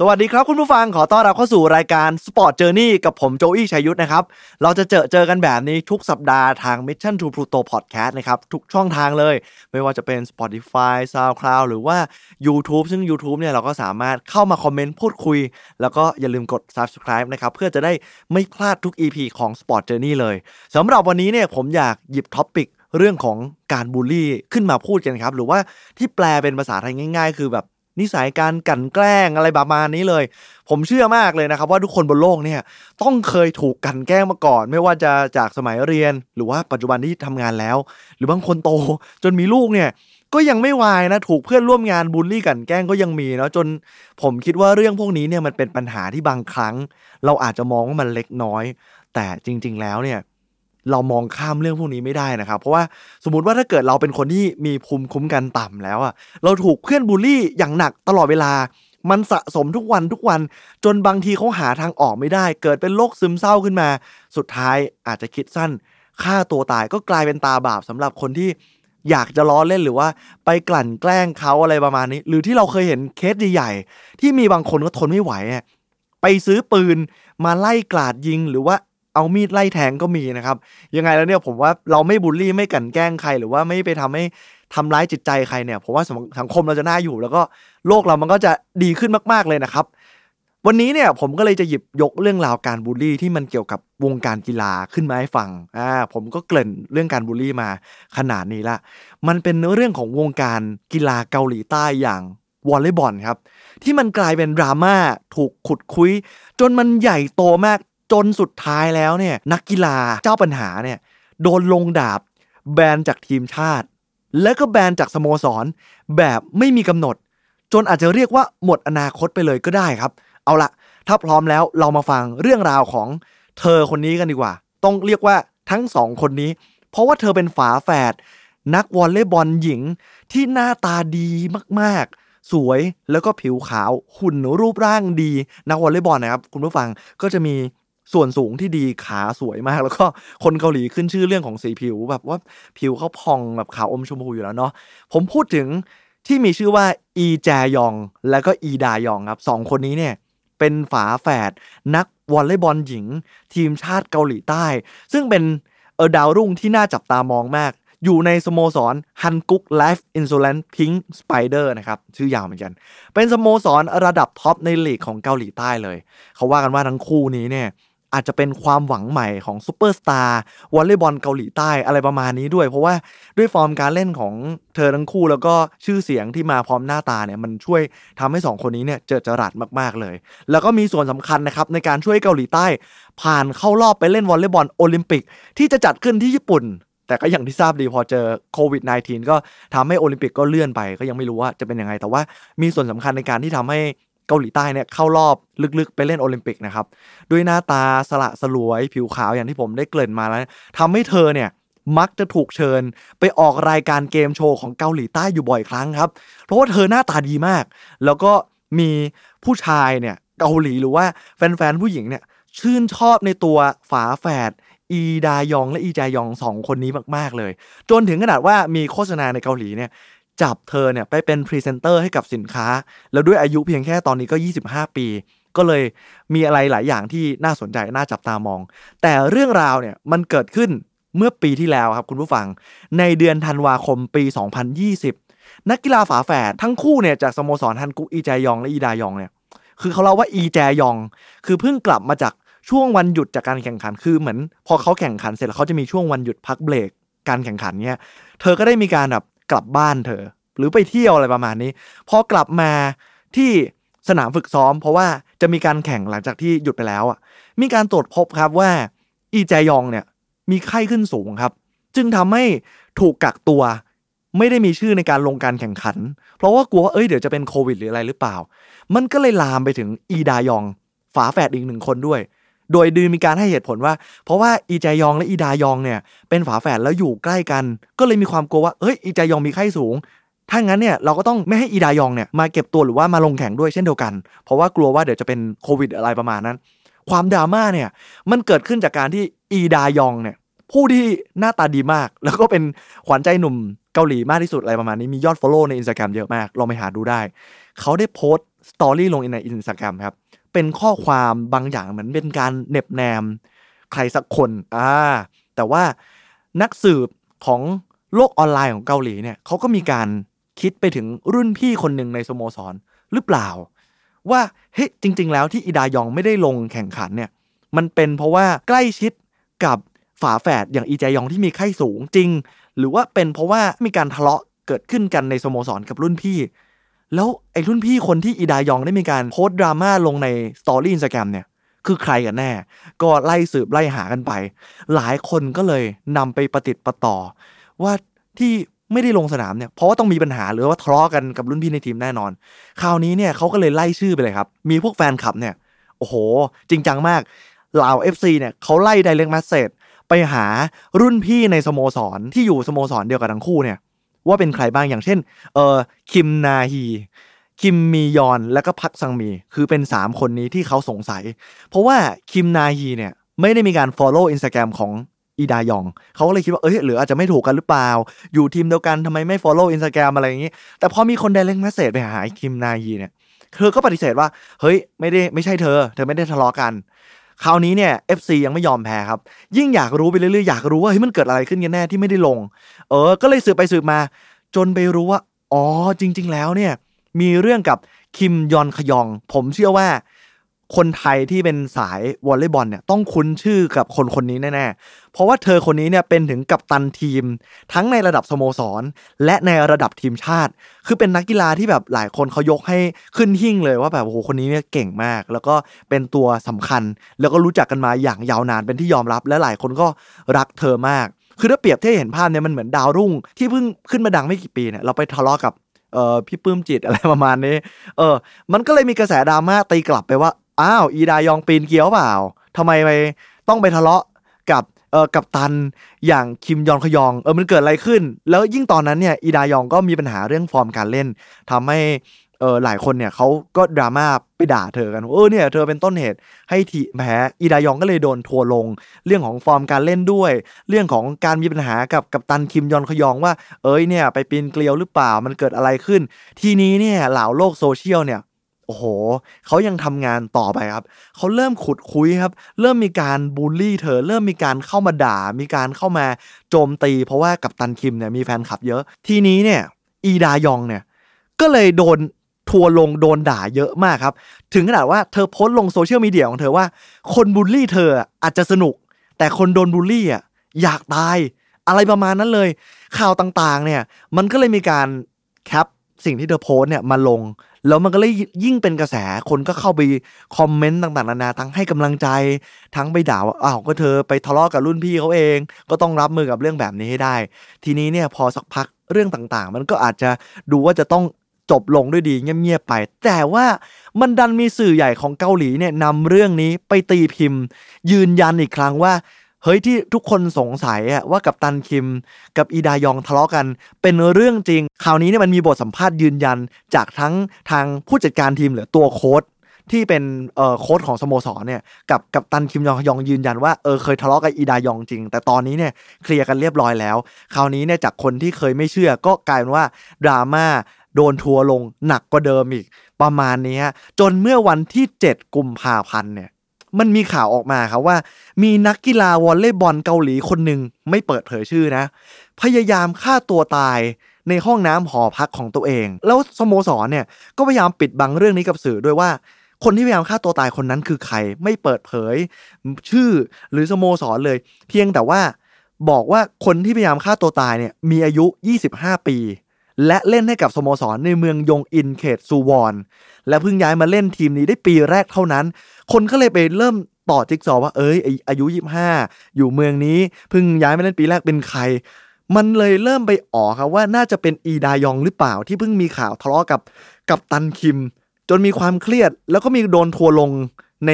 สวัสดีครับคุณผู้ฟังขอต้อนรับเข้าสู่รายการ Sport Journey กับผมโจอี้ชัยยุทธนะครับ เราจะเจอเจอกันแบบนี้ทุกสัปดาห์ทาง Mission to Pluto Podcast นะครับ ทุกช่องทางเลย ไม่ว่าจะเป็น Spotify SoundCloud หรือว่า YouTube ซึ่ง YouTube เนี่ยเราก็สามารถเข้ามาคอมเมนต์พูดคุย แล้วก็อย่าลืมกด Subscribe นะครับ เพื่อจะได้ไม่พลาดทุก EP ของ Sport Journey เลยสำหรับวันนี้เนี่ยผมอยากหยิบ topic เรื่องของการบูลลี่ขึ้นมาพูดกันครับ หรือว่าที่แปลเป็นภาษาไทยง่าย ๆ คือแบบ นิสัยการกั่นแกล้งอะไรประมาณนี้เลย ผมเชื่อมากเลยนะครับว่าทุกคนบนโลกเนี่ยต้องเคยถูกกั่นแกล้งมาก่อน ไม่ว่าจะจากสมัยเรียน หรือว่าปัจจุบันที่ทำงานแล้ว หรือบางคนโตจนมีลูกเนี่ยก็ยังไม่วายนะถูกเพื่อนร่วมงานบูลลี่กันแกล้งก็ยังมีเนาะจนผมคิดว่าเรื่องพวกนี้เนี่ยมันเป็นปัญหาที่บางครั้ง เราอาจจะมองว่ามันเล็กน้อย แต่จริง ๆ แล้วเนี่ย เรามองข้ามเรื่องพวกนี้ไม่ได้นะครับ เพราะว่าสมมติว่าถ้าเกิดเราเป็นคนที่มีภูมิคุ้มกันต่ำแล้วอะเราถูกเพื่อนบูลลี่อย่างหนักตลอดเวลา มันสะสมทุกวันทุกวันจนบางทีเขาหาทางออกไม่ได้ เกิดเป็นโรคซึมเศร้าขึ้นมา สุดท้ายอาจจะคิดสั้นฆ่าตัวตายก็กลายเป็นตาบาปสำหรับคนที่อยากจะล้อเล่นหรือว่าไปกลั่นแกล้งเขาอะไรประมาณนี้ หรือที่เราเคยเห็นเคสใหญ่ๆที่มีบางคนก็ทนไม่ไหว ไปซื้อปืนมาไล่กราดยิง หรือว่า เอามีดไล่แทงก็มีนะครับ ยังไงแล้วเนี่ยผมว่าเราไม่บูลลี่ไม่กลั่นแกล้งใครหรือว่าไม่ไปทำให้ทำร้ายจิตใจใครเนี่ยผมว่าสังสังคมเราจะน่าอยู่ แล้วก็โลกเรามันก็จะดีขึ้นมาก ๆเลยนะครับ วันนี้เนี่ยผมก็เลยจะหยิบยกเรื่องราวการบูลลี่ที่มันเกี่ยวกับวงการกีฬาขึ้นมาให้ฟังอ่าผมก็เกริ่นเรื่องการบูลลี่มาขนาดนี้ละมันเป็นเรื่องของวงการกีฬาเกาหลีใต้อย่างวอลเลย์บอลครับที่มันกลายเป็นดราม่าถูกขุดคุย จนมันใหญ่โตมาก จนสุดท้ายแล้วเนี่ยนักกีฬาเจ้าปัญหาเนี่ยโดนลงดาบแบนจากทีมชาติ แล้วก็แบนจากสโมสร แบบไม่มีกำหนด จนอาจจะเรียกว่าหมดอนาคตไปเลยก็ได้ครับ เอาละถ้าพร้อมแล้วเรามาฟังเรื่องราวของเธอคนนี้กันดีกว่า ต้องเรียกว่าทั้งสองคนนี้ เพราะว่าเธอเป็นฝาแฝดนักวอลเลย์บอลหญิงที่หน้าตาดีมากๆ สวยแล้วก็ผิวขาวหุ่นรูปร่างดี นักวอลเลย์บอลนะครับ คุณผู้ฟังก็จะมี ส่วนสูงที่ดีขาสวยมาก แล้วก็คนเกาหลีขึ้นชื่อเรื่องของสีผิวแบบว่าผิวเขาผ่องแบบขาวอมชมพูอยู่แล้วเนาะผมพูดถึงที่มีชื่อว่าอีแจยอง และก็อีดายองครับสองคนนี้เนี่ยเป็นฝาแฝดนักวอลเลย์บอลหญิง ทีมชาติเกาหลีใต้ ซึ่งเป็นเออดาวรุ่งที่น่าจับตามองมากอยู่ในสโมสรฮันกุกไลฟ์อินซู a นพิงสไปเดอร์นะครับ ชื่อยาวเหมือนกัน เป็นสโมสรระดับท็อปในลีกของเกาหลีใต้เลย เขาว่ากันว่าทั้งคู่นี้เนี่ย อาจจะเป็นความหวังใหม่ของซูเปอร์สตาร์วอลเลย์บอลเกาหลีใต้อะไรประมาณนี้ด้วย เพราะว่าด้วยฟอร์มการเล่นของเธอทั้งคู่แล้วก็ชื่อเสียงที่มาพร้อมหน้าตาเนี่ยมันช่วยทำให้ 2 คนนี้เนี่ยเจิดจรัสมากๆเลย แล้วก็มีส่วนสำคัญนะครับในการช่วยเกาหลีใต้ ผ่านเข้ารอบไปเล่นวอลเลย์บอลโอลิมปิก ที่จะจัดขึ้นที่ญี่ปุ่นแต่ก็อย่างที่ทราบดีพอเจอโควิด -19 ก็ทำให้โอลิมปิกก็เลื่อนไปก็ยังไม่รู้ว่าจะเป็นยังไง แต่ว่ามีส่วนสำคัญในการที่ทำให้ เกาหลีใต้เนี่ยเข้ารอบลึกๆ ไปเล่นโอลิมปิกนะครับ ด้วยหน้าตาสละสลวยผิวขาวอย่างที่ผมได้เกริ่นมาแล้วทำให้เธอเนี่ยมักจะถูกเชิญไปออกรายการเกมโชว์ของเกาหลีใต้อยู่บ่อยครั้งครับ เพราะว่าเธอหน้าตาดีมาก แล้วก็มีผู้ชายเนี่ยเกาหลีหรือว่าแฟนๆผู้หญิงเนี่ยชื่นชอบในตัวฝาแฝดอีดายองและอีจายองสองคนนี้มากๆเลย จนถึงขนาดว่ามีโฆษณาในเกาหลีเนี่ย จับเธอเนี่ยไปเป็นพรีเซนเตอร์ให้กับสินค้า แล้วด้วยอายุเพียงแค่ตอนนี้ก็ 25 ปี ก็เลยมีอะไรหลายอย่างที่น่าสนใจน่าจับตามอง แต่เรื่องราวเนี่ยมันเกิดขึ้นเมื่อปีที่แล้วครับคุณผู้ฟัง ในเดือนธันวาคมปี 2020 นักกีฬาฝาแฝดทั้งคู่เนี่ยจากสโมสรฮันกุอีแจยองและอีดายองเนี่ยคือเขาเล่าว่าอีแจยอง คือเพิ่งกลับมาจากช่วงวันหยุดจากการแข่งขันคือเหมือน พอเขาแข่งขันเสร็จแล้วเขาจะมีช่วงวันหยุดพักเบรกการแข่งขันเนี่ย เธอก็ได้มีการแบบ กลับบ้านเธอ หรือไปเที่ยวอะไรประมาณนี้ พอกลับมาที่สนามฝึกซ้อม เพราะว่าจะมีการแข่งหลังจากที่หยุดไปแล้วอะ มีการตรวจพบครับว่า อีแจยองเนี่ยมีไข้ขึ้นสูงครับ จึงทำให้ถูกกักตัวไม่ได้มีชื่อในการลงการแข่งขัน เพราะว่ากลัวว่าเอ้ยเดี๋ยวจะเป็นโควิดหรืออะไรหรือเปล่า มันก็เลยลามไปถึงอีดายองฝาแฝดอีกหนึ่งคนด้วย โดยดือมีการให้เหตุผลว่า เพราะว่าอีจายองและอีดายองเนี่ยเป็นฝาแฝดแล้วอยู่ใกล้กัน ก็เลยมีความกลัวว่าเฮ้ยอีจายองมีไข้สูงถ้างั้นเนี่ยเราก็ต้องไม่ให้อีดายองเนี่ยมาเก็บตัวหรือว่ามาลงแข่งด้วยเช่นเดียวกัน เพราะว่ากลัวว่าเดี๋ยวจะเป็นโควิดอะไรประมาณนั้น ความดราม่าเนี่ยมันเกิดขึ้นจากการที่อีดายองเนี่ยผู้ที่หน้าตาดีมาก แล้วก็เป็นขวัญใจหนุ่มเกาหลีมากที่สุดอะไรประมาณนี้มียอด Follow ใน Instagram เยอะมากลองไปหาดูได้ เขาได้โพสต์สตอรี่ลงใน Instagram ครับ เป็นข้อความบางอย่างเหมือนเป็นการเหน็บแนม ใครสักคนอ่าแต่ว่านักสืบของโลกออนไลน์ของเกาหลีเนี่ยเขาก็มีการคิดไปถึงรุ่นพี่คนหนึ่งในสโมสรหรือเปล่า ว่าเฮ้ยจริง ๆ แล้วที่อีดายองไม่ได้ลงแข่งขันเนี่ยมันเป็นเพราะว่าใกล้ชิดกับฝาแฝดอย่างอีแจยองที่มีไข้สูงจริง หรือว่าเป็นเพราะว่ามีการทะเลาะเกิดขึ้นกันในสโมสรกับรุ่นพี่ แล้วไอ้รุ่นพี่คนที่อีดายองได้มีการโพสต์ดราม่าลงใน story Instagram เนี่ยคือใครกันแน่ ก็ไล่สืบไล่หากันไป หลายคนก็เลยนำไปประติดประต่อ ว่าที่ไม่ได้ลงสนามเนี่ยเพราะว่าต้องมีปัญหาหรือว่าทะเลาะกันกับรุ่นพี่ในทีมแน่นอน คราวนี้เนี่ยเขาก็เลยไล่ชื่อไปเลยครับ มีพวกแฟนคลับเนี่ยโอ้โห จริงจังมากเหล่า FC เนี่ยเขาไล่ direct message ไปหารุ่นพี่ในสโมสรที่อยู่สโมสรเดียวกับทั้งคู่เนี่ย ว่าเป็นใครบ้างอย่างเช่นเออคิมนาฮีคิมมียอนแล้วก็พักซังมีคือเป็น 3 คนนี้ที่เขาสงสัย เพราะว่าคิมนาฮีเนี่ยไม่ได้มีการ follow Instagram ของอีดายอง เขาก็เลยคิดว่า เอ้ยหรืออาจจะไม่ถูกกันหรือเปล่า อยู่ทีมเดียวกันทำไมไม่ follow Instagram อะไรอย่างนี้ แต่พอมีคน direct message ไปหาคิมนาฮีเนี่ย เธอก็ปฏิเสธว่า เฮ้ย ไม่ได้ไม่ใช่เธอ เธอไม่ได้ทะเลาะกัน คราวนี้เนี่ย FC ยังไม่ยอมแพ้ครับ ยิ่งอยากรู้ไปเรื่อยๆ อยากรู้ว่าเฮ้ยมันเกิดอะไรขึ้นกันแน่ที่ไม่ได้ลง เออ ก็เลยสืบไปสืบมา จนไปรู้ว่า อ๋อจริง ๆ แล้วเนี่ย มีเรื่องกับคิมยอนขยอง ผมเชื่อว่า คนไทยที่เป็นสายวอลเลย์บอลเนี่ยต้องคุ้นชื่อกับคนคนนี้แน่ๆ เพราะว่าเธอคนนี้เนี่ยเป็นถึงกัปตันทีม ทั้งในระดับสโมสร และในระดับทีมชาติ คือเป็นนักกีฬาที่แบบหลายคนเขายกให้ขึ้นหิ่งเลยว่าแบบโอ้โหคนนี้เนี่ยเก่งมาก แล้วก็เป็นตัวสำคัญ แล้วก็รู้จักกันมาอย่างยาวนานเป็นที่ยอมรับ และหลายคนก็รักเธอมาก คือถ้าเปรียบเทียบเห็นภาพเนี่ยมันเหมือนดาวรุ่ง ที่เพิ่งขึ้นมาดังไม่กี่ปีเนี่ยเราไปทะเลาะกับเออพี่ปื้มจิตอะไรประมาณนี้ เออ มันก็เลยมีกระแสดราม่าตีกลับไปว่า อ้าวอีดายองปีนเกียวเปล่าทำไมไปต้องไปทะเลาะกับเออกับตันอย่างคิมยอนขยองเออมันเกิดอะไรขึ้น แล้วยิ่งตอนนั้นเนี่ยอีดายองก็มีปัญหาเรื่องฟอร์มการเล่นทำให้เออหลายคนเนี่ยเขาก็ดราม่าไปด่าเธอกันเออเนี่ยเธอเป็นต้นเหตุให้ทีแพ้อีดายองก็เลยโดนทัวลง เรื่องของฟอร์มการเล่นด้วย เรื่องของการมีปัญหากับกับตันคิมยอนขยองว่า เอ้ยเนี่ยไปปีนเกลียวหรือเปล่ามันเกิดอะไรขึ้น ทีนี้เนี่ยเหล่าโลกโซเชียลเนี่ย โอ้โห เขายังทำงานต่อไปครับ เขาเริ่มขุดคุยครับ เริ่มมีการบูลลี่เธอ เริ่มมีการเข้ามาด่า มีการเข้ามาโจมตี เพราะว่ากับตันคิมเนี่ยมีแฟนคลับเยอะ ทีนี้เนี่ย อีดายองเนี่ย ก็เลยโดนทัวร์ลงโดนด่าเยอะมากครับ ถึงขนาดว่าเธอโพสต์ลงโซเชียลมีเดียของเธอว่า คนบูลลี่เธออาจจะสนุก แต่คนโดนบูลลี่อะอยากตาย อะไรประมาณนั้นเลย ข่าวต่างๆ เนี่ย มันก็เลยมีการแคปสิ่งที่เธอโพสต์เนี่ยมาลงแล้วมันก็เลยยิ่งเป็นกระแสคนก็เข้าไปคอมเมนต์ต่างๆนานาทั้งให้กำลังใจ ทั้งไปด่าว่าอ้าวก็เธอไปทะเลาะกับรุ่นพี่เขาเอง ก็ต้องรับมือกับเรื่องแบบนี้ให้ได้ ทีนี้เนี่ยพอสักพักเรื่องต่างๆ มันก็อาจจะดูว่าจะต้องจบลงด้วยดีเงียบๆไป แต่ว่ามันดันมีสื่อใหญ่ของเกาหลีเนี่ยนำเรื่องนี้ไปตีพิมพ์ ยืนยันอีกครั้งว่า เฮ้ยที่ทุกคนสงสัยอะว่ากับตันคิมกับอีดายองทะเลาะกัน เป็นเรื่องจริง คราวนี้เนี่ยมันมีบทสัมภาษณ์ยืนยันจากทั้งทางผู้จัดการทีมหรือตัวโค้ชที่เป็นเอ่อโค้ชของสโมสรเนี่ยกับกับตันคิมยองยองยืนยันว่าเออเคยทะเลาะกับอีดายองจริง แต่ตอนนี้เนี่ยเคลียร์กันเรียบร้อยแล้ว คราวนี้เนี่ยจากคนที่เคยไม่เชื่อก็กลายเป็นว่าดราม่าโดนทัวลงหนักกว่าเดิมอีก ประมาณนี้จนเมื่อวันที่ 7 กุมภาพันธ์เนี่ย มันมีข่าวออกมาครับว่า มีนักกีฬาวอลเลย์บอลเกาหลีคนหนึ่งไม่เปิดเผยชื่อนะ พยายามฆ่าตัวตายในห้องน้ำหอพักของตัวเอง แล้วสโมสรเนี่ยก็พยายามปิดบังเรื่องนี้กับสื่อด้วยว่าคนที่พยายามฆ่าตัวตายคนนั้นคือใคร ไม่เปิดเผย ชื่อหรือสโมสรเลย เพียงแต่ว่าบอกว่าคนที่พยายามฆ่าตัวตายเนี่ยมีอายุ 25 ปี และเล่นให้กับสโมสรในเมืองยงอินเขตซูวอน และเพิ่งย้ายมาเล่นทีมนี้ได้ปีแรกเท่านั้น คนก็เลยไปเริ่มต่อจิ๊กซอว่าเอ้ยอายุ 25 อยู่เมืองนี้เพิ่งย้ายมาเล่นปีแรกเป็นใคร มันเลยเริ่มไปอ๋อครับว่าน่าจะเป็นอีดายองหรือเปล่าที่เพิ่งมีข่าวทะเลาะกับกัปตันคิม จนมีความเครียด แล้วก็มีโดนทัวร์ลงใน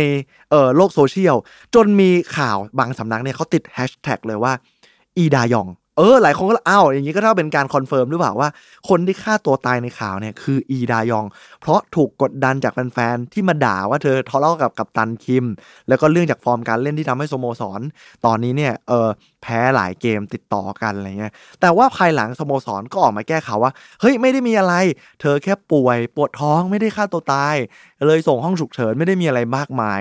เอ่อโลกโซเชียลจนมีข่าวบางสำนักเนี่ยเขาติดแฮชแท็กเลยว่าอีดายอง เออหลายคนก็อ้าวอย่างนี้ก็เท่ากับเป็นการ confirm หรือเปล่าว่า คนที่ฆ่าตัวตายในข่าวเนี่ยคืออีดายอง เพราะถูกกดดันจากแฟนๆที่มาด่าว่าเธอทะเลาะกับกัปตันคิม แล้วก็เรื่องจากฟอร์มการเล่นที่ทำให้สโมสร ตอนนี้เนี่ยเออแพ้หลายเกมติดต่อกันอะไรเงี้ยแต่ว่าภายหลังสโมสรก็ออกมาแก้ข่าวว่าเฮ้ยไม่ได้มีอะไร เธอแค่ป่วยปวดท้องไม่ได้ฆ่าตัวตาย เลยส่งห้องฉุกเฉินไม่ได้มีอะไรมากมาย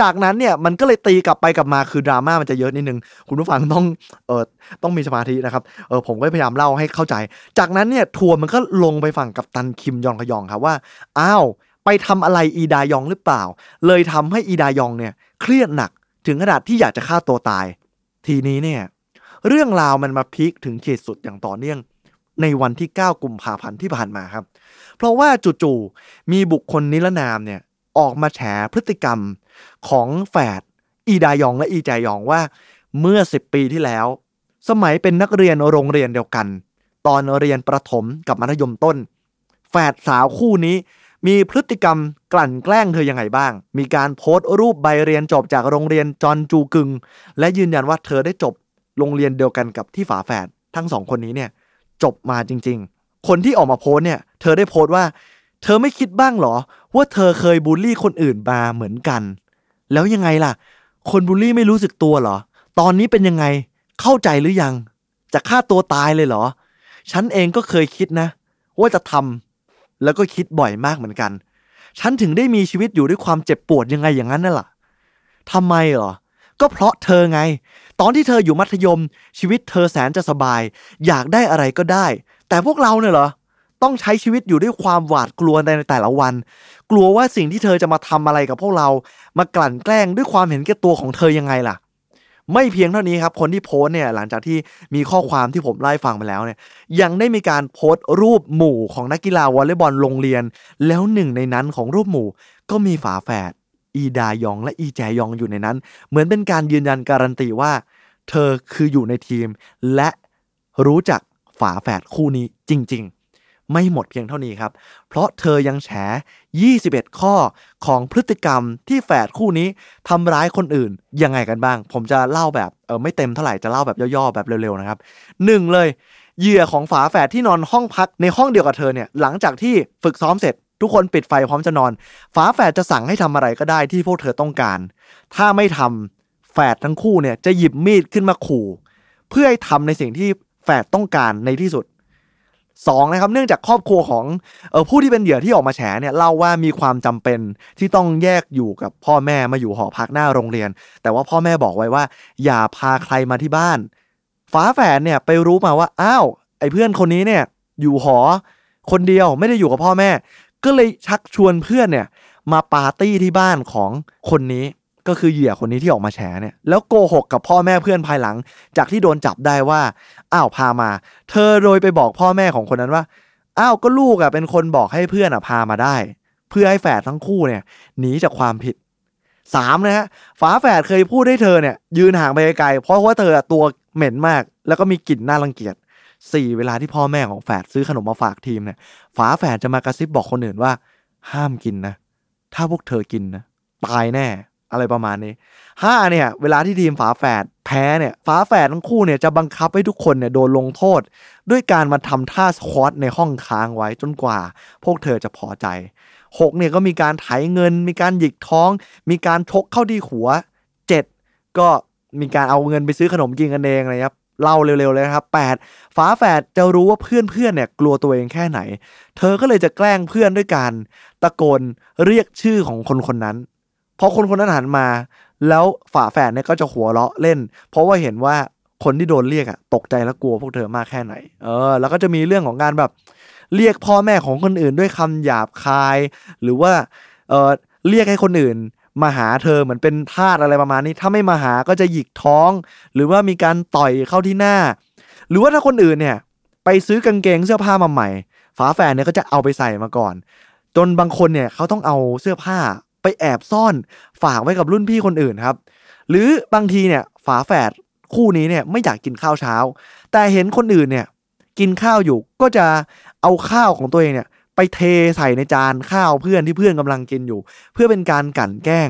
จากนั้นเนี่ยมันก็เลยตีกลับไปกลับมาคือดราม่ามันจะเยอะนิดนึง คุณผู้ฟังต้องเออต้องมีสมาธินะครับเออผมก็พยายามเล่าให้เข้าใจ จากนั้นเนี่ยทัวร์มันก็ลงไปฝั่งกับตันคิมยองขยองครับว่าอ้าวไปทำอะไรอีดายองหรือเปล่า เลยทำให้อีดายองเนี่ยเครียดหนักถึงขนาดที่อยากจะฆ่าตัวตาย ทีนี้เนี่ยเรื่องราวมันมาพีคถึงขีดสุดอย่างต่อเนื่องในวันที่ 9 กุมภาพันธ์ที่ผ่านมาครับ เพราะว่าจู่ๆมีบุคคลนิรนามเนี่ยออกมาแฉพฤติกรรม ของแฝดอีดายองและอีแจยองว่าเมื่อ 10 ปีที่แล้ว สมัยเป็นนักเรียนโรงเรียนเดียวกัน ตอนเรียนประถมกับมัธยมต้น แฝดสาวคู่นี้ มีพฤติกรรมกลั่นแกล้งเธอยังไงบ้าง มีการโพสต์รูปใบเรียนจบจากโรงเรียนจอนจูกึง และยืนยันว่าเธอได้จบโรงเรียนเดียวกันกับที่ฝาแฝดทั้งสองคนนี้เนี่ยจบมาจริง ๆ คนที่ออกมาโพสเนี่ย เธอได้โพสต์ว่า เธอไม่คิดบ้างหรอ ว่าเธอเคยบูลลี่คนอื่นมาเหมือนกัน แล้วยังไงล่ะ คนบูลลี่ไม่รู้สึกตัวเหรอ ตอนนี้เป็นยังไงเข้าใจหรือยัง จะฆ่าตัวตายเลยเหรอ ฉันเองก็เคยคิดนะ ว่าจะทำแล้วก็คิดบ่อยมากเหมือนกัน ฉันถึงได้มีชีวิตอยู่ด้วยความเจ็บปวดยังไงอย่างนั้นน่ะล่ะทำไมเหรอ ก็เพราะเธอไง ตอนที่เธออยู่มัธยม ชีวิตเธอแสนจะสบาย อยากได้อะไรก็ได้ แต่พวกเราเนี่ยเหรอ ต้องใช้ชีวิตอยู่ด้วยความหวาดกลัวในแต่ละวัน กลัวว่าสิ่งที่เธอจะมาทำอะไรกับพวกเรา มากลั่นแกล้งด้วยความเห็นแก่ตัวของเธอยังไงล่ะ ไม่เพียงเท่านี้ครับ คนที่โพสเนี่ยหลังจากที่มีข้อความที่ผมไล่ฟังไปแล้วเนี่ย ยังได้มีการโพสต์รูปหมู่ของนักกีฬาวอลเลย์บอลโรงเรียน แล้วหนึ่งในนั้นของรูปหมู่ ก็มีฝาแฝดอีดายองและอีแจยองอยู่ในนั้น เหมือนเป็นการยืนยันการันตีว่า เธอคืออยู่ในทีม และรู้จักฝาแฝดคู่นี้จริง ๆ ไม่หมดเพียงเท่านี้ครับ เพราะเธอยังแฉ 21 ข้อของพฤติกรรมที่แฝดคู่นี้ทำร้ายคนอื่น ยังไงกันบ้าง ผมจะเล่าแบบเออไม่เต็มเท่าไหร่จะเล่าแบบย่อๆแบบเร็วๆนะครับหนึ่งเลยเหยื่อของฝาแฝดที่นอนห้องพักในห้องเดียวกับเธอเนี่ยหลังจากที่ฝึกซ้อมเสร็จ ทุกคนปิดไฟพร้อมจะนอน ฝาแฝดจะสั่งให้ทำอะไรก็ได้ที่พวกเธอต้องการ ถ้าไม่ทำแฝดทั้งคู่เนี่ยจะหยิบมีดขึ้นมาขู่ เพื่อให้ทำในสิ่งที่แฝดต้องการในที่สุด สองนะครับเนื่องจากครอบครัวของออผู้ที่เป็นเหยื่อที่ออกมาแฉเนี่ยเล่าว่ามีความจำเป็นที่ต้องแยกอยู่กับพ่อแม่มาอยู่หอพักหน้าโรงเรียน แต่ว่าพ่อแม่บอกไว้ว่า อย่าพาใครมาที่บ้านฝาแฝดเนี่ยไปรู้มาว่าอ้าวไอ้เพื่อนคนนี้เนี่ยอยู่หอคนเดียวไม่ได้อยู่กับพ่อแม่ ก็เลยชักชวนเพื่อนเนี่ยมาปาร์ตี้ที่บ้านของคนนี้ ก็คือเหยื่อคนนี้ที่ออกมาแฉเนี่ยแล้วโกหกกับพ่อแม่เพื่อนภายหลัง จากที่โดนจับได้ว่าอ้าวพามา เธอโดยไปบอกพ่อแม่ของคนนั้นว่าอ้าวก็ลูกอะเป็นคนบอกให้เพื่อนอะพามาได้ เพื่อให้แฝดทั้งคู่เนี่ยหนีจากความผิดสามนะฮะฝาแฝดเคยพูดให้เธอเนี่ย ยืนห่างไปไกลเพราะว่าเธอตัวเหม็นมาก แล้วก็มีกลิ่นน่ารังเกียจสี่เวลาที่พ่อแม่ของแฝดซื้อขนมมาฝากทีมเนี่ยฝาแฝดจะมากระซิบบอกคนอื่นว่า ห้ามกินนะ ถ้าพวกเธอกินนะตายแน่ อะไรประมาณนี้ห้าเนี่ยเวลาที่ทีมฝาแฝดแพ้เนี่ยฝาแฝดทั้งคู่เนี่ยจะบังคับให้ทุกคนเนี่ยโดนลงโทษ ด้วยการมาทำท่าสควอตในห้องค้างไว้จนกว่า พวกเธอจะพอใจหกเนี่ยก็มีการไถเงิน มีการหยิกท้อง มีการชกเข้าที่หัวเจ็ดก็มีการเอาเงินไปซื้อขนมกินกันเองเลยครับเล่าเร็วๆเลยนะครับแปดฝาแฝดจะรู้ว่าเพื่อนๆเนี่ยกลัวตัวเองแค่ไหน เธอก็เลยจะแกล้งเพื่อนด้วยการตะโกนเรียกชื่อของคนคนนั้น พอคนคนนั้นหันมา แล้วฝาแฝดเนี่ยก็จะหัวเราะเล่น เพราะว่าเห็นว่าคนที่โดนเรียกอะตกใจและกลัวพวกเธอมากแค่ไหน เออ แล้วก็จะมีเรื่องของการแบบ เรียกพ่อแม่ของคนอื่นด้วยคำหยาบคาย หรือว่าเออเรียกให้คนอื่นมาหาเธอเหมือนเป็นทาสอะไรประมาณนี้ ถ้าไม่มาหาก็จะหยิกท้อง หรือว่ามีการต่อยเข้าที่หน้า หรือว่าถ้าคนอื่นเนี่ย ไปซื้อกางเกงเสื้อผ้ามาใหม่ ฝาแฝดเนี่ยก็จะเอาไปใส่มาก่อน จนบางคนเนี่ยเขาต้องเอาเสื้อผ้า ไปแอบซ่อนฝากไว้กับรุ่นพี่คนอื่นครับ หรือบางทีเนี่ยฝาแฝดคู่นี้เนี่ยไม่อยากกินข้าวเช้า แต่เห็นคนอื่นเนี่ยกินข้าวอยู่ก็จะเอาข้าวของตัวเองเนี่ยไปเทใส่ในจานข้าวเพื่อนที่เพื่อนกำลังกินอยู่ เพื่อเป็นการกั่นแกล้ง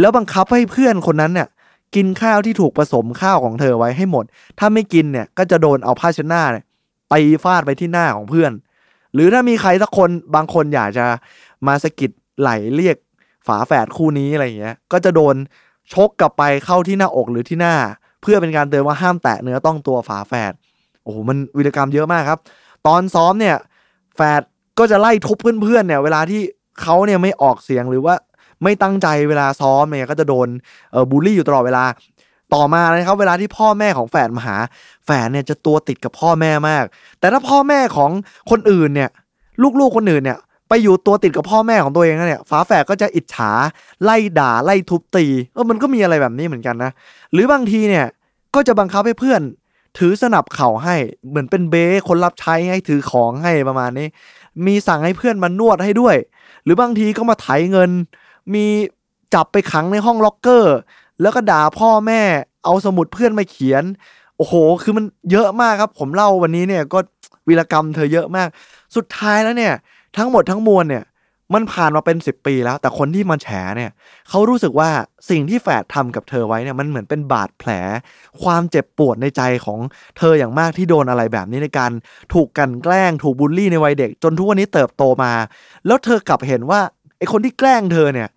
แล้วบังคับให้เพื่อนคนนั้นเนี่ยกินข้าวที่ถูกผสมข้าวของเธอไว้ให้หมด ถ้าไม่กินเนี่ยก็จะโดนเอาผ้าเช็ดหน้าเนี่ยตีฟาดไปที่หน้าของเพื่อน หรือถ้ามีใครสักคนบางคนอยากจะมาสะกิดไหลเรียก ฝาแฝดคู่นี้อะไรอย่างเงี้ย ก็จะโดนชกกลับไปเข้าที่หน้าอกหรือที่หน้า เพื่อเป็นการเตือนว่าห้ามแตะเนื้อต้องตัวฝาแฝดโอ้โหมันวิรกรรมเยอะมากครับ ตอนซ้อมเนี่ยแฝดก็จะไล่ทุบเพื่อนๆเนี่ย เวลาที่เขาเนี่ยไม่ออกเสียงหรือว่าไม่ตั้งใจเวลาซ้อมเนี่ยก็จะโดนเออบูลลี่อยู่ตลอดเวลาต่อมานะครับ เวลาที่พ่อแม่ของแฝดมาหา แฝดเนี่ยจะตัวติดกับพ่อแม่มาก แต่ถ้าพ่อแม่ของคนอื่นเนี่ย ลูกๆคนอื่นเนี่ย ไปอยู่ตัวติดกับพ่อแม่ของตัวเองเนี่ยฝาแฝดก็จะอิจฉาไล่ด่าไล่ทุบตีเออมันก็มีอะไรแบบนี้เหมือนกันนะ หรือบางทีเนี่ยก็จะบังคับให้เพื่อน ถือสนับเข่าให้เหมือนเป็นเบ้คนรับใช้ให้ถือของให้ประมาณนี้ มีสั่งให้เพื่อนมานวดให้ด้วย หรือบางทีก็มาไถเงิน มีจับไปขังในห้องล็อกเกอร์ แล้วก็ด่าพ่อแม่เอาสมุดเพื่อนมาเขียน โอ้โห คือมันเยอะมากครับ ผมเล่าวันนี้เนี่ยก็วีรกรรมเธอเยอะมาก สุดท้ายแล้วเนี่ย ทั้งหมดทั้งมวลเนี่ยมันผ่านมาเป็น 10 ปีแล้ว แต่คนที่มาแฉเนี่ยเขารู้สึกว่าสิ่งที่แฝดทำกับเธอไว้เนี่ยมันเหมือนเป็นบาดแผล ความเจ็บปวดในใจของเธออย่างมากที่โดนอะไรแบบนี้ในการถูกกันแกล้ง ถูกบูลลี่ในวัยเด็ก จนทุกวันนี้เติบโตมา แล้วเธอกลับเห็นว่าไอ้คนที่แกล้งเธอเนี่ย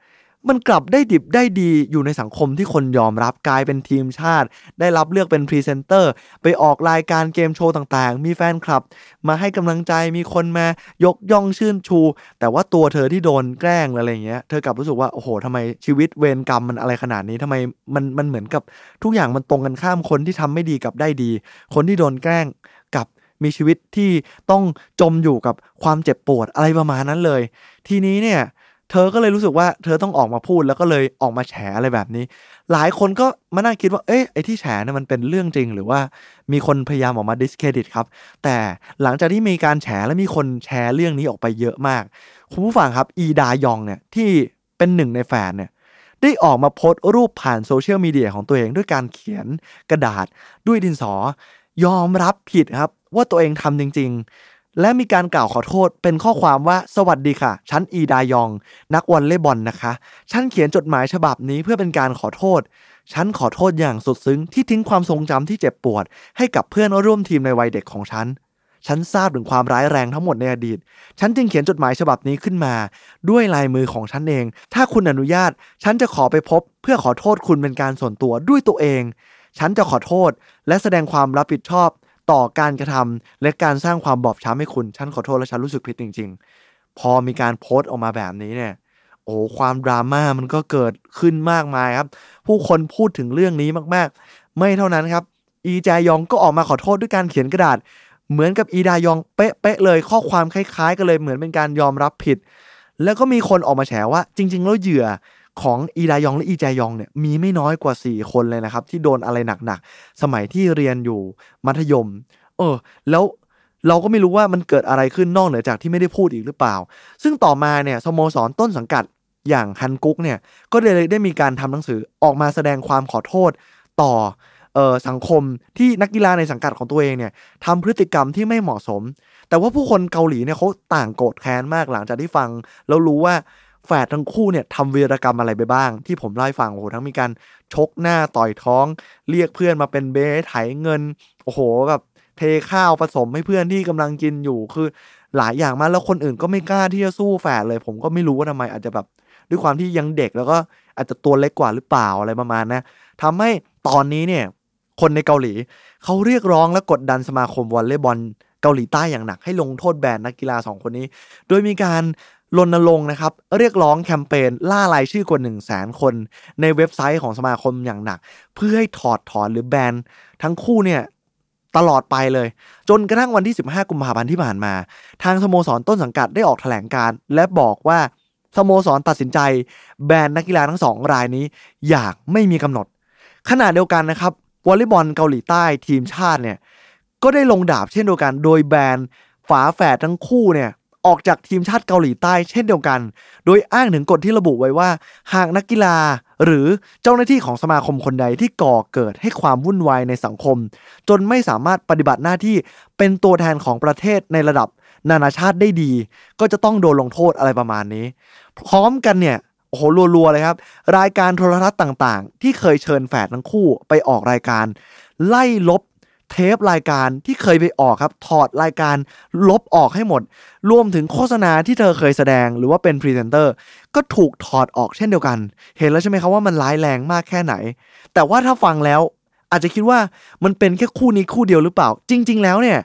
มันกลับได้ดิบได้ดีอยู่ในสังคมที่คนยอมรับกลายเป็นทีมชาติ ได้รับเลือกเป็นพรีเซนเตอร์ ไปออกรายการเกมโชว์ต่างๆ มีแฟนคลับ มาให้กำลังใจมีคนมายกย่องเชิดชู แต่ว่าตัวเธอที่โดนแกล้งอะไรเงี้ยเธอกลับรู้สึกว่าโอ้โหทำไมชีวิตเวรกรรมมันอะไรขนาดนี้ทำไมมันมันเหมือนกับทุกอย่างมันตรงกันข้ามคนที่ทำไม่ดีกลับได้ดี คนที่โดนแกล้งกลับมีชีวิตที่ต้องจมอยู่กับความเจ็บปวดอะไรประมาณนั้นเลย ทีนี้เนี่ย เธอก็เลยรู้สึกว่าเธอต้องออกมาพูดแล้วก็เลยออกมาแฉอะไรแบบนี้ หลายคนก็มานั่งคิดว่าเอ๊ะไอ้ที่แฉเนี่ยมันเป็นเรื่องจริง หรือว่ามีคนพยายามออกมา discredit ครับ แต่หลังจากที่มีการแฉและมีคนแชร์เรื่องนี้ออกไปเยอะมากคุณผู้ฟังครับอีดายองเนี่ยที่เป็นหนึ่งในแฟนเนี่ยได้ออกมาโพสต์รูปผ่านโซเชียลมีเดียของตัวเองด้วยการเขียนกระดาษด้วยดินสอ ยอมรับผิดครับว่าตัวเองทำจริง และมีการกล่าวขอโทษเป็นข้อความว่าสวัสดีค่ะ ฉันอีดายอง นักวอลเลย์บอลนะคะ ฉันเขียนจดหมายฉบับนี้เพื่อเป็นการขอโทษ ฉันขอโทษอย่างสุดซึ้งที่ทิ้งความทรงจำที่เจ็บปวด ให้กับเพื่อนร่วมทีมในวัยเด็กของฉัน ฉันทราบถึงความร้ายแรงทั้งหมดในอดีต ฉันจึงเขียนจดหมายฉบับนี้ขึ้นมา ด้วยลายมือของฉันเอง ถ้าคุณอนุญาต ฉันจะขอไปพบ เพื่อขอโทษคุณเป็นการส่วนตัวด้วยตัวเอง ฉันจะขอโทษ และแสดงความรับผิดชอบ ต่อการกระทำและการสร้างความบอบช้ำให้คุณ ฉันขอโทษและฉันรู้สึกผิดจริง ๆ พอมีการโพสต์ออกมาแบบนี้เนี่ย โอ้ความดราม่ามันก็เกิดขึ้นมากมายครับ ผู้คนพูดถึงเรื่องนี้มากๆ ไม่เท่านั้นครับ อีแจยองก็ออกมาขอโทษด้วยการเขียนกระดาษ เหมือนกับอีดายองเป๊ะๆเลย ข้อความคล้ายๆ กันเลยเหมือนเป็นการยอมรับผิด แล้วก็มีคนออกมาแฉว่า จริง ๆ แล้วเหยื่อ ของอีดายองและอีแจยองเนี่ยมีไม่น้อยกว่า 4 คนเลยนะครับ ที่โดนอะไรหนักๆ สมัยที่เรียนอยู่มัธยม เออ แล้วเราก็ไม่รู้ว่ามันเกิดอะไรขึ้นนอกเหนือจากที่ไม่ได้พูดอีกหรือเปล่า ซึ่งต่อมาเนี่ยสโมสรต้นสังกัดอย่างฮันกุกเนี่ยก็เลยได้มีการทำหนังสือออกมาแสดงความขอโทษต่ออสังคมที่นักกีฬาในสังกัดของตัวเองเนี่ยทำพฤติกรรมที่ไม่เหมาะสม แต่ว่าผู้คนเกาหลีเนี่ยเขาต่างโกรธแค้นมากหลังจากที่ฟัง แล้วรู้ว่า แฝดทั้งคู่เนี่ยทำวีรกรรมอะไรไปบ้าง ที่ผมเล่าให้ฟังโอ้โหทั้งมีการชกหน้าต่อยท้อง เรียกเพื่อนมาเป็นเบสไถเงินโอ้โหแบบเทข้าวผสมให้เพื่อนที่กำลังกินอยู่คือหลายอย่างมากแล้วคนอื่นก็ไม่กล้าที่จะสู้แฝดเลย ผมก็ไม่รู้ว่าทำไมอาจจะแบบ ด้วยความที่ยังเด็กแล้วก็อาจจะตัวเล็กกว่าหรือเปล่าอะไรประมาณนะทำให้ตอนนี้เนี่ยคนในเกาหลีเขาเรียกร้องและกดดันสมาคมวอลเลย์บอลเกาหลีใต้อย่างหนักให้ลงโทษแบนนักกีฬาสองคนนี้ โดยมีการ รณรงค์นะครับเรียกร้องแคมเปญล่ารายชื่อกว่า 1 0 0 0 0แสนคน ในเว็บไซต์ของสมาคมอย่างหนัก เพื่อให้ถอดถอนหรือแบนทั้งคู่เนี่ยตลอดไปเลย จนกระทั่งวันที่ 15 กุมภาพันธ์ที่ผ่านมา ทางสโมสรต้นสังกัดได้ออกแถลงการและบอกว่าสโมสรตัดสินใจ แบนนักกีฬาทั้งสองรายนี้ อย่างไม่มีกำหนด ขณะเดียวกันนะครับวอลเลย์บอลเกาหลีใต้ทีมชาติเนี่ยก็ได้ลงดาบเช่นเดียวกัน โดยแบนฝาแฝดทั้งคู่เนี่ย ออกจากทีมชาติเกาหลีใต้เช่นเดียวกัน โดยอ้างถึงกฎที่ระบุไว้ว่า หากนักกีฬา หรือเจ้าหน้าที่ของสมาคมคนใดที่ก่อเกิดให้ความวุ่นวายในสังคม จนไม่สามารถปฏิบัติหน้าที่เป็นตัวแทนของประเทศในระดับนานาชาติได้ดี ก็จะต้องโดนลงโทษอะไรประมาณนี้ พร้อมกันเนี่ยโอ้โหรัวๆเลยครับ รายการโทรทัศน์ต่างๆ ที่เคยเชิญแฝดทั้งคู่ไปออกรายการ ไล่ลบ เทปรายการที่เคยไปออกครับ ถอดรายการลบออกให้หมด รวมถึงโฆษณาที่เธอเคยแสดงหรือว่าเป็นพรีเซนเตอร์ก็ถูกถอดออกเช่นเดียวกัน เห็นแล้วใช่ไหมครับว่ามันร้ายแรงมากแค่ไหน แต่ว่าถ้าฟังแล้วอาจจะคิดว่ามันเป็นแค่คู่นี้คู่เดียวหรือเปล่า จริง ๆ แล้วเนี่ย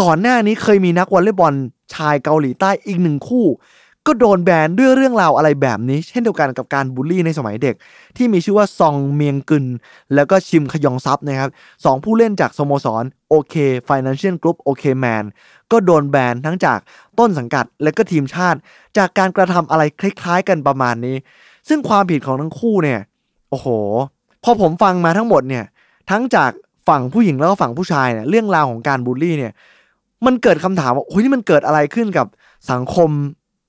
ก่อนหน้านี้เคยมีนักวอลเลย์บอลชายเกาหลีใต้อีกหนึ่งคู่ ก็โดนแบนด้วยเรื่องราวอะไรแบบนี้ เช่นเดียวกันกับการบูลลี่ในสมัยเด็ก ที่มีชื่อว่าซองเมียงกึน แล้วก็ชิมขยองซับนะครับสองผู้เล่นจากสโมสรโอเค Financial Group โอเคแมนก็โดนแบนทั้งจากต้นสังกัดและก็ทีมชาติ จากการกระทำอะไรคล้ายๆ กันประมาณนี้ ซึ่งความผิดของทั้งคู่เนี่ยโอ้โห พอผมฟังมาทั้งหมดเนี่ยทั้งจากฝั่งผู้หญิงแล้วก็ฝั่งผู้ชายเนี่ยเรื่องราวของการบูลลี่เนี่ยมันเกิดคำถามว่าโอ้ยนี่มันเกิดอะไรขึ้นกับสังคม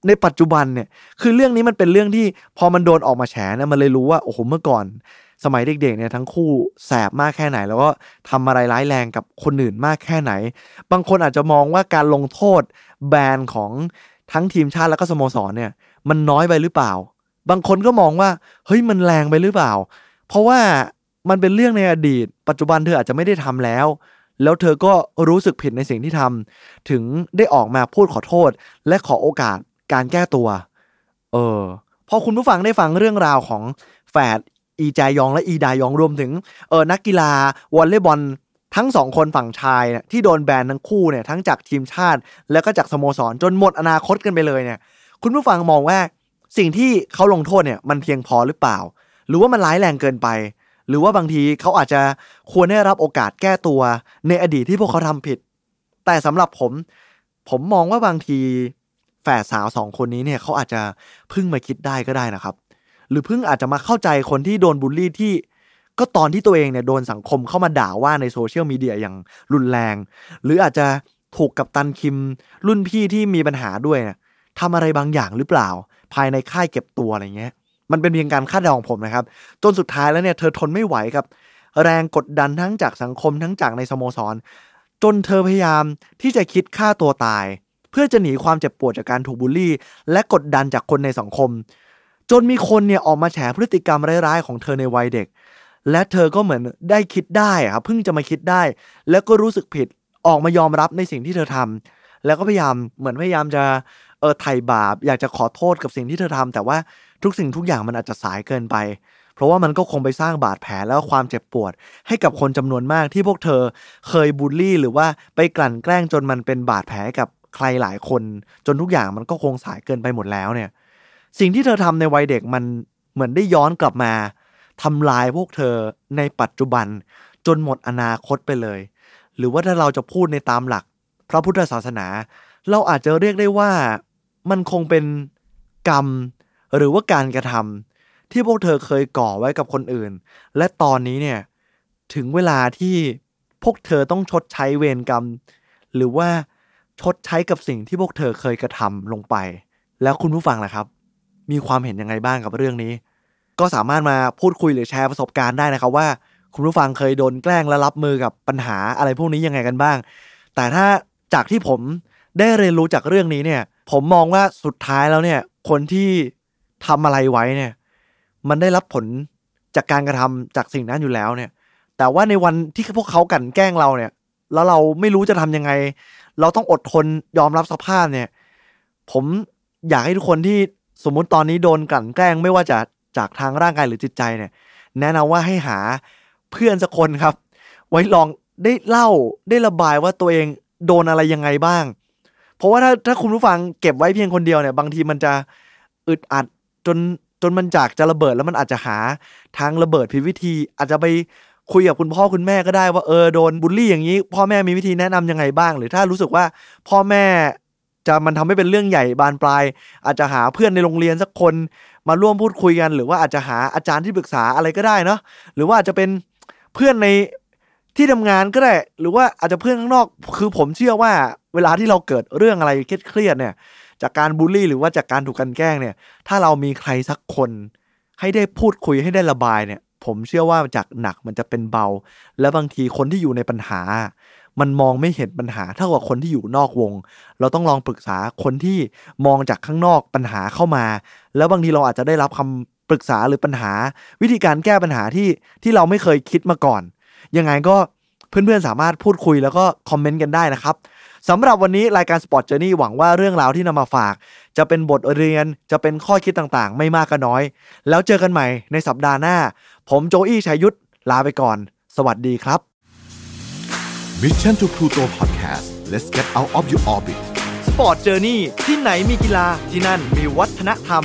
ในปัจจุบันเนี่ยคือเรื่องนี้มันเป็นเรื่องที่พอมันโดนออกมาแฉเนี่ยมันเลยรู้ว่าโอ้โหเมื่อก่อน สมัยเด็กๆเนี่ยทั้งคู่แสบมากแค่ไหน แล้วก็ทำอะไรร้ายแรงกับคนอื่นมากแค่ไหน บางคนอาจจะมองว่าการลงโทษแบนของทั้งทีมชาติแล้วก็สโมสรเนี่ยมันน้อยไปหรือเปล่า บางคนก็มองว่าเฮ้ยมันแรงไปหรือเปล่า เพราะว่ามันเป็นเรื่องในอดีต ปัจจุบันเธออาจจะไม่ได้ทำแล้ว แล้วเธอก็รู้สึกผิดในสิ่งที่ทำถึงได้ออกมาพูดขอโทษ และขอโอกาส การแก้ตัว เออ พอคุณผู้ฟังได้ฟังเรื่องราวของแฝดอีจายองและอีดายองรวมถึงเออนักกีฬาวอลเลย์บอลทั้งสองคนฝั่งชายเนี่ยที่โดนแบนทั้งคู่เนี่ยทั้งจากทีมชาติ แล้วก็จากสโมสรจนหมดอนาคตกันไปเลยเนี่ย คุณผู้ฟังมองว่าสิ่งที่เขาลงโทษเนี่ยมันเพียงพอหรือเปล่า หรือว่ามันร้ายแรงเกินไป หรือว่าบางทีเขาอาจจะควรได้รับโอกาสแก้ตัวในอดีตที่พวกเขาทำผิด แต่สำหรับผม ผมมองว่าบางที แฝดสาวสองคนนี้เนี่ยเขาอาจจะเพิ่งมาคิดได้ก็ได้นะครับ หรือเพิ่งอาจจะมาเข้าใจคนที่โดนบูลลี่ที่ก็ตอนที่ตัวเองเนี่ยโดนสังคมเข้ามาด่าว่าในโซเชียลมีเดียอย่างรุนแรง หรืออาจจะถูกกับตันคิม รุ่นพี่ที่มีปัญหาด้วยนะทำอะไรบางอย่างหรือเปล่า ภายในค่ายเก็บตัวอะไรเงี้ย มันเป็นเพียงการคาดเดาของผมนะครับ จนสุดท้ายแล้วเนี่ยเธอทนไม่ไหวกับ แรงกดดันทั้งจากสังคมทั้งจากในสโมสร จนเธอพยายามที่จะคิดฆ่าตัวตาย เพื่อจะหนีความเจ็บปวดจากการถูกบูลลี่ และกดดันจากคนในสังคม จนมีคนเนี่ยออกมาแฉพฤติกรรมร้ายๆของเธอในวัยเด็ก และเธอก็เหมือนได้คิดได้ครับเพิ่งจะมาคิดได้ แล้วก็รู้สึกผิดออกมายอมรับในสิ่งที่เธอทำแล้วก็พยายามเหมือนพยายามจะเออไถ่บาป อยากจะขอโทษกับสิ่งที่เธอทำแต่ว่าทุกสิ่งทุกอย่างมันอาจจะสายเกินไป เพราะว่ามันก็คงไปสร้างบาดแผลแล้วความเจ็บปวด ให้กับคนจำนวนมากที่พวกเธอเคยบูลลี่ หรือว่าไปกลั่นแกล้งจนมันเป็นบาดแผลกับ ใครหลายคน จนทุกอย่างมันก็คงสายเกินไปหมดแล้วเนี่ย สิ่งที่เธอทำในวัยเด็กมันเหมือนได้ย้อนกลับมาทำลายพวกเธอในปัจจุบัน จนหมดอนาคตไปเลย หรือว่าถ้าเราจะพูดในตามหลัก พระพุทธศาสนา เราอาจจะเรียกได้ว่ามันคงเป็นกรรม หรือว่าการกระทำที่พวกเธอเคยก่อไว้กับคนอื่น และตอนนี้เนี่ยถึงเวลาที่พวกเธอต้องชดใช้เวรกรรม หรือว่า ชดใช้กับสิ่งที่พวกเธอเคยกระทำลงไป แล้วคุณผู้ฟังล่ะครับ มีความเห็นยังไงบ้างกับเรื่องนี้ ก็สามารถมาพูดคุยหรือแชร์ประสบการณ์ได้นะครับว่า คุณผู้ฟังเคยโดนแกล้งและรับมือกับปัญหาอะไรพวกนี้ยังไงกันบ้าง แต่ถ้าจากที่ผมได้เรียนรู้จากเรื่องนี้เนี่ย ผมมองว่าสุดท้ายแล้วเนี่ย คนที่ทำอะไรไว้เนี่ย มันได้รับผลจากการกระทำจากสิ่งนั้นอยู่แล้วเนี่ย แต่ว่าในวันที่พวกเขากันแกล้งเราเนี่ย แล้วเราไม่รู้จะทำยังไง เราต้องอดทนยอมรับสภาพเนี่ย ผมอยากให้ทุกคนที่สมมุติตอนนี้โดนกลั่นแกล้งไม่ว่าจะจากทางร่างกายหรือจิตใจเนี่ย แนะนำว่าให้หาเพื่อนสักคนครับ ไว้ลองได้เล่าได้ระบายว่าตัวเองโดนอะไรยังไงบ้าง เพราะว่าถ้าถ้าคุณผู้ฟังเก็บไว้เพียงคนเดียวเนี่ย บางทีมันจะอึดอัดจนจนมันจากจะระเบิดแล้วมันอาจจะหาทางระเบิดผิดวิธีอาจจะไป คุยกับคุณพ่อคุณแม่ก็ได้ว่าเออโดนบูลลี่อย่างนี้ พ่อแม่มีวิธีแนะนำยังไงบ้าง หรือถ้ารู้สึกว่าพ่อแม่จะมันทำให้เป็นเรื่องใหญ่บานปลาย อาจจะหาเพื่อนในโรงเรียนสักคนมาร่วมพูดคุยกัน หรือว่าอาจจะหาอาจารย์ที่ปรึกษาอะไรก็ได้เนาะหรือว่าอาจจะเป็นเพื่อนในที่ทำงานก็ได้ หรือว่าอาจจะเพื่อนข้างนอก คือผมเชื่อว่าเวลาที่เราเกิดเรื่องอะไรเครียดเนี่ย จากการบูลลี่หรือว่าจากการถูกกันแกล้งเนี่ย ถ้าเรามีใครสักคน ให้ได้พูดคุยให้ได้ระบายเนี่ย ผมเชื่อว่าจากหนักมันจะเป็นเบา และบางทีคนที่อยู่ในปัญหา มันมองไม่เห็นปัญหาเท่ากับคนที่อยู่นอกวง เราต้องลองปรึกษาคนที่มองจากข้างนอกปัญหาเข้ามา แล้วบางทีเราอาจจะได้รับคำปรึกษาหรือปัญหา วิธีการแก้ปัญหาที่ที่เราไม่เคยคิดมาก่อน ยังไงก็เพื่อนๆสามารถพูดคุยแล้วก็คอมเมนต์กันได้นะครับสำหรับวันนี้รายการ Sport Journey หวังว่าเรื่องราวที่นำมาฝาก จะเป็นบทเรียนจะเป็นข้อคิดต่างๆ ไม่มากก็น้อย แล้วเจอกันใหม่ในสัปดาห์หน้า ผมโจอี้ชัยยุทธลาไปก่อน สวัสดีครับ Mission to Pluto Podcast let's get out of your orbit Sport Journey ที่ไหนมีกีฬาที่นั่นมีวัฒนธรรม